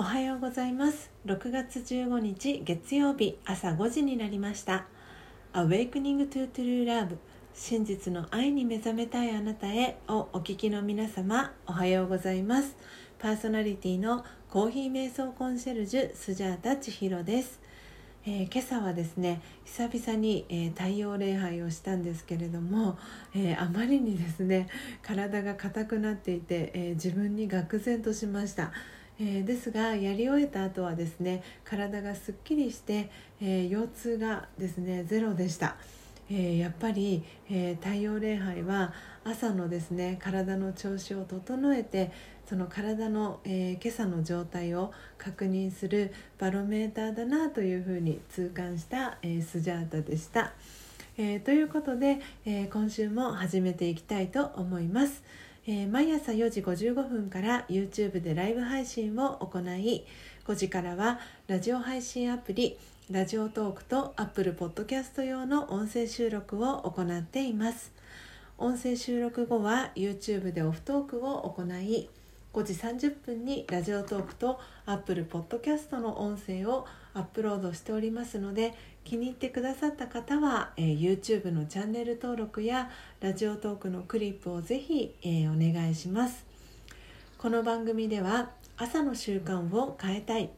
おはようございます。6月15日月曜日朝5時になりました。Awakening to True Love 真実の愛に目覚めたいあなたへをお聞きの皆様おはようございます。パーソナリティのコーヒー瞑想コンシェルジュスジャータ千尋です。えー、今朝はですね久々に、えー、太陽礼拝をしたんですけれども、えー、あまりにですね体が硬くなっていて、え自分に愕然としました。えーですがやり終えた後はですね体がすっきりして、え腰痛がですねゼロでした。えやっぱり、え太陽礼拝は朝のですね体の調子を整えてその体の、えー、今朝の状態を確認するバロメーターだなというふうに痛感した、え、スジャータでした。え、ということで、え今週も始めていきたいと思います。え毎朝4時55分から YouTube でライブ配信を行い5時からはラジオ配信アプリラジオトークと Apple Podcast 用の音声収録を行っています。音声収録後は YouTube でオフトークを行い5時30分にラジオトークと Apple Podcast の音声をアップロードしておりますので気に入ってくださった方は、えー、YouTube のチャンネル登録やラジオトークのクリップをぜひ、えー、お願いします。この番組では朝の習慣を変えたい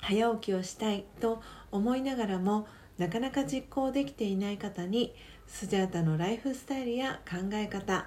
早起きをしたいと思いながらもなかなか実行できていない方にスジャータのライフスタイルや考え方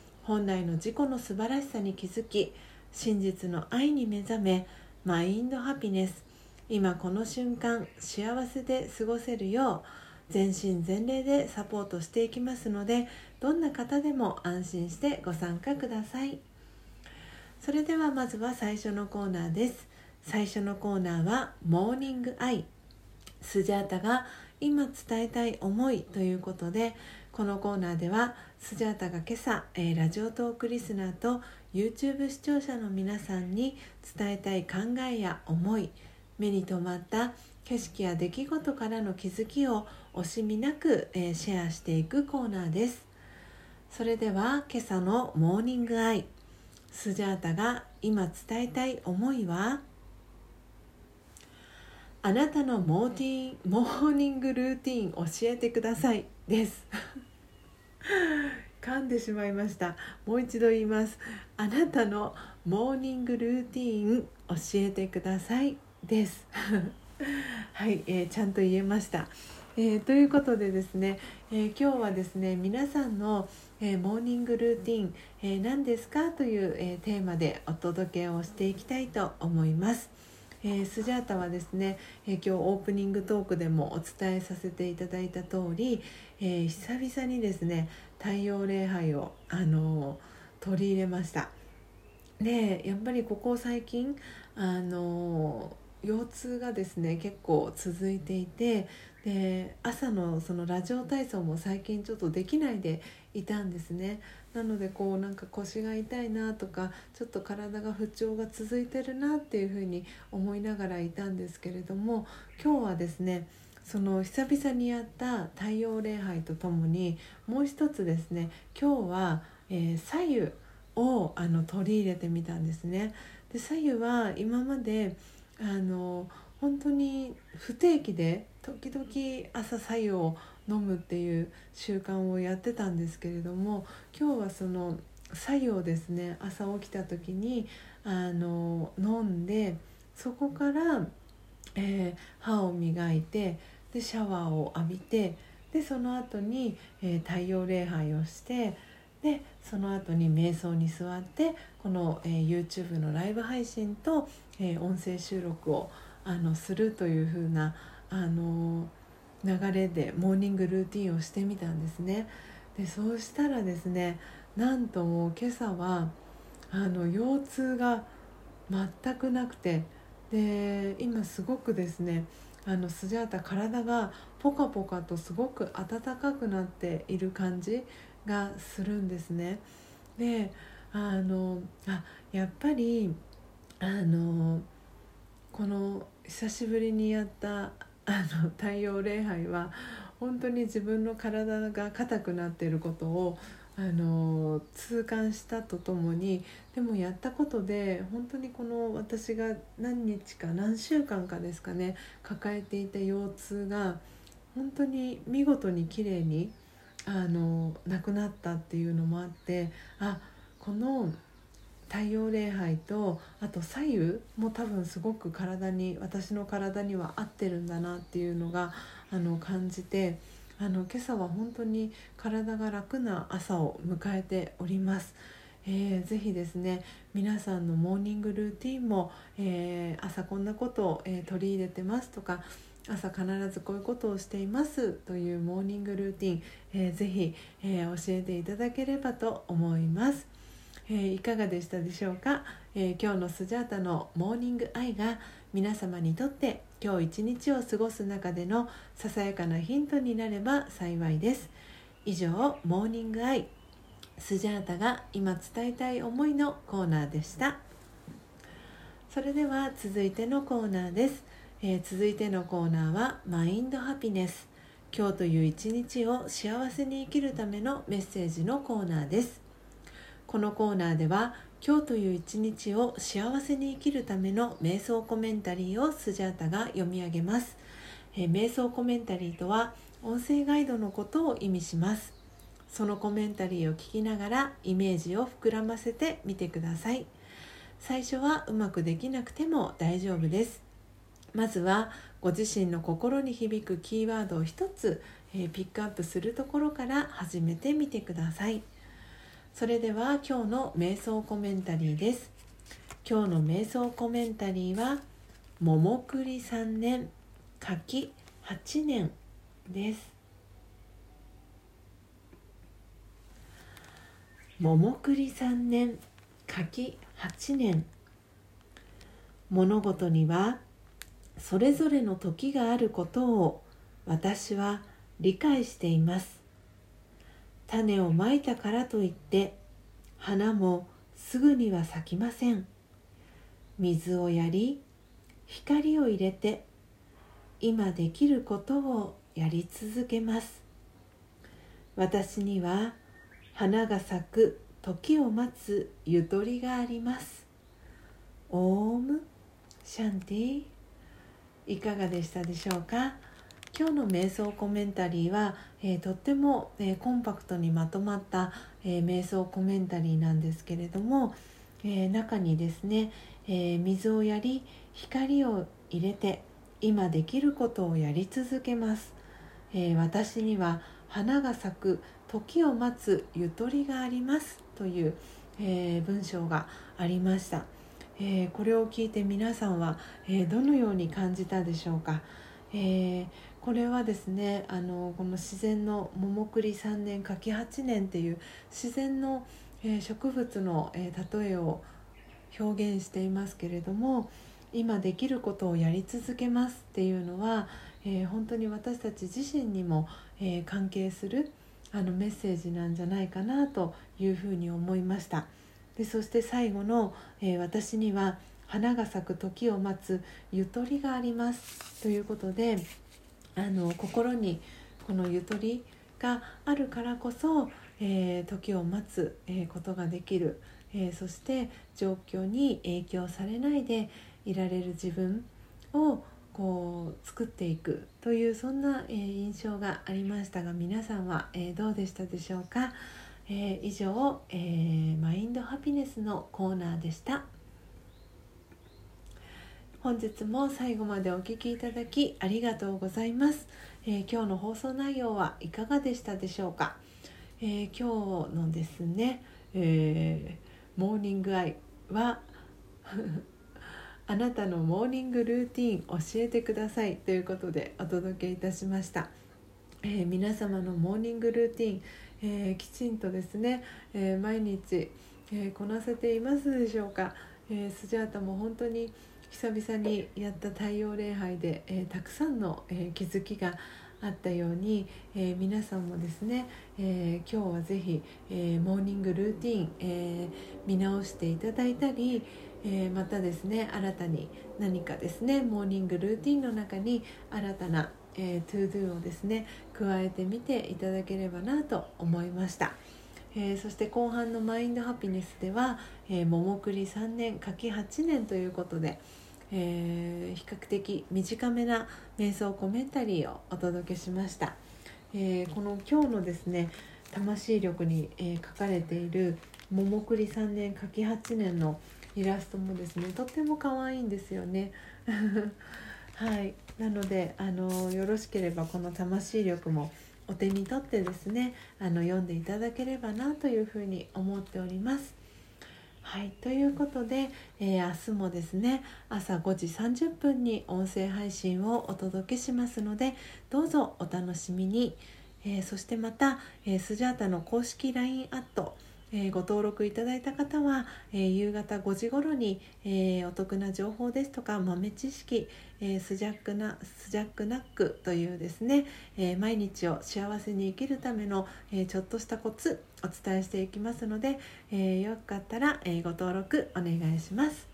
本来の自己の素晴らしさに気づき真実の愛に目覚めマインドハピネス。今この瞬間幸せで過ごせるよう全身全霊でサポートしていきますのでどんな方でも安心してご参加ください。それではまずは最初のコーナーです。最初のコーナーはモーニングアイ。スジャータが今伝えたい思いということでこのコーナーではスジャータが今朝、えー、ラジオトークリスナーと YouTube 視聴者の皆さんに伝えたい考えや思い目に留まった景色や出来事からの気づきを惜しみなく、えー、シェアしていくコーナーです。それでは今朝のモーニングアイ。スジャータが今伝えたい思いはあなたのモーティンモーニングルーティン教えてください。です。噛んでしまいました。もう一度言います。あなたのモーニングルーティン教えてください。です。はい、えー、ちゃんと言えました、えー、ということでですね、えー、今日はですね皆さんの、えモーニングルーティン、え何ですかという、えテーマでお届けをしていきたいと思います。えー、スジャータはですね、えー、今日オープニングトークでもお伝えさせていただいた通り、えー、久々にですね太陽礼拝を、あの取り入れました。でやっぱりここ最近、あの腰痛がですね結構続いていてで朝のそのラジオ体操も最近ちょっとできないでいたんですねなのでこうなんか腰が痛いなとかちょっと体が不調が続いてるなっていうふうに思いながらいたんですけれども今日はですねその久々にやった太陽礼拝とともにもう一つですね今日は、えー、左右をあの取り入れてみたんですね。で左右は今まであの不定期で時々朝白湯を飲むっていう習慣をやってたんですけれども今日はその白湯をですね。朝起きた時にあの飲んでそこから、えー、歯を磨いてでシャワーを浴びてでその後に、えー、太陽礼拝をしてでその後に瞑想に座ってこの、えー、YouTube のライブ配信と、えー、音声収録をあのするという風なあの流れでモーニングルーティンをしてみたんですね。でそうしたらですねなんともう今朝はあの腰痛が全くなくてで今すごくですねあのスジャータ体がポカポカとすごく暖かくなっている感じがするんですね。であのあやっぱりあのこの久しぶりにやったあの太陽礼拝は本当に自分の体が硬くなっていることをあの痛感したとともにでもやったことで本当にこの私が何日か何週間かですかね抱えていた腰痛が本当に見事に綺麗にあのなくなったっていうのもあってあこの太陽礼拝とあと左右も多分すごく体に私の体には合ってるんだなっていうのがあの感じてあの今朝は本当に体が楽な朝を迎えております。えー、ぜひですね皆さんのモーニングルーティンも、えー、朝こんなことを、えー、取り入れてますとか朝必ずこういうことをしていますというモーニングルーティン、えー、ぜひ、えー、教えていただければと思います、えー、いかがでしたでしょうか、え今日のスジャータのモーニングアイが皆様にとって今日一日を過ごす中でのささやかなヒントになれば幸いです。以上モーニングアイスジャータが今伝えたい思いのコーナーでした。それでは続いてのコーナーです、えー、続いてのコーナーはマインドハピネス。今日という一日を幸せに生きるためのメッセージのコーナーです。このコーナーでは今日という一日を幸せに生きるための瞑想コメンタリーをスジャータが読み上げます、えー、瞑想コメンタリーとは音声ガイドのことを意味します。そのコメンタリーを聞きながらイメージを膨らませてみてください。最初はうまくできなくても大丈夫です。まずはご自身の心に響くキーワードを一つ、えー、ピックアップするところから始めてみてください。それでは今日の瞑想コメンタリーです。今日の瞑想コメンタリーは桃栗3年柿8年です。桃栗3年柿8年。物事にはそれぞれの時があることを私は理解しています。種をまいたからといって花もすぐには咲きません。水をやり光を入れて今できることをやり続けます。私には花が咲く時を待つゆとりがあります。オームシャンティいかがでしたでしょうか？今日の瞑想コメンタリーは、えー、とっても、えー、コンパクトにまとまった、えー、瞑想コメンタリーなんですけれども、え中にですね、え水をやり光を入れて今できることをやり続けます、え私には花が咲く時を待つゆとりがありますという、え文章がありました、えこれを聞いて皆さんは、えどのように感じたでしょうか、えー、これはですねあのこの自然の桃栗3年柿8年っていう自然の、えー、植物の、えー、例えを表現していますけれども今できることをやり続けますっていうのは、えー、本当に私たち自身にも、え関係するあのメッセージなんじゃないかなというふうに思いました。でそして最後の、え私には花が咲く時を待つゆとりがあります。ということであの心にこのゆとりがあるからこそ、えー、時を待つ、え、ことができる、えー、そして状況に影響されないでいられる自分をこう作っていく。というそんな、え印象がありましたが皆さんは、えどうでしたでしょうか、え以上、えマインドハピネスのコーナーでした。本日も最後までお聴きいただきありがとうございます、えー、今日の放送内容はいかがでしたでしょうか、えー、今日のですね、えー、モーニングアイは あなたのモーニングルーティン教えてくださいということでお届けいたしました、え皆様のモーニングルーティン、えきちんとですね、え毎日、えこなせていますでしょうか、えスジャータも本当に久々にやった太陽礼拝で、えー、たくさんの、えー、気づきがあったように、えー、皆さんもですね、え、今日はぜひ、え、モーニングルーティン、え見直していただいたり、えまたですね新たに何かですねモーニングルーティンの中に新たな、えー、 ToDo をですね加えてみていただければなと思いました。えー、そして後半のマインドハピネスでは、えー、桃栗3年柿8年ということで、えー、比較的短めな瞑想コメンタリーをお届けしました、えー、この今日のですね魂力に、えー、書かれている桃栗3年柿8年のイラストもですねとっても可愛いんですよね。はい。なのであのよろしければこの魂力もお手に取ってですねあの読んでいただければなというふうに思っております。はいということで、えー、明日もですね朝5時30分に音声配信をお届けしますのでどうぞお楽しみに、えー、そしてまた、えー、スジャータの公式 LINE アットえ、ご登録いただいた方は、え、夕方5時頃に、え、お得な情報ですとか豆知識、えスジャックなスジャックナックというですね、え毎日を幸せに生きるための、えちょっとしたコツお伝えしていきますので、えよかったら、えご登録お願いします。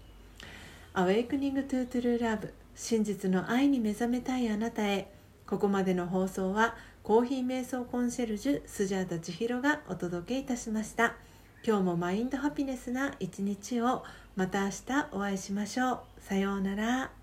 Awakening to True Love 真実の愛に目覚めたいあなたへここまでの放送はコーヒー瞑想コンシェルジュスジャータ千尋がお届けいたしました今日もマインドハピネスな一日をまた明日お会いしましょう。さようなら。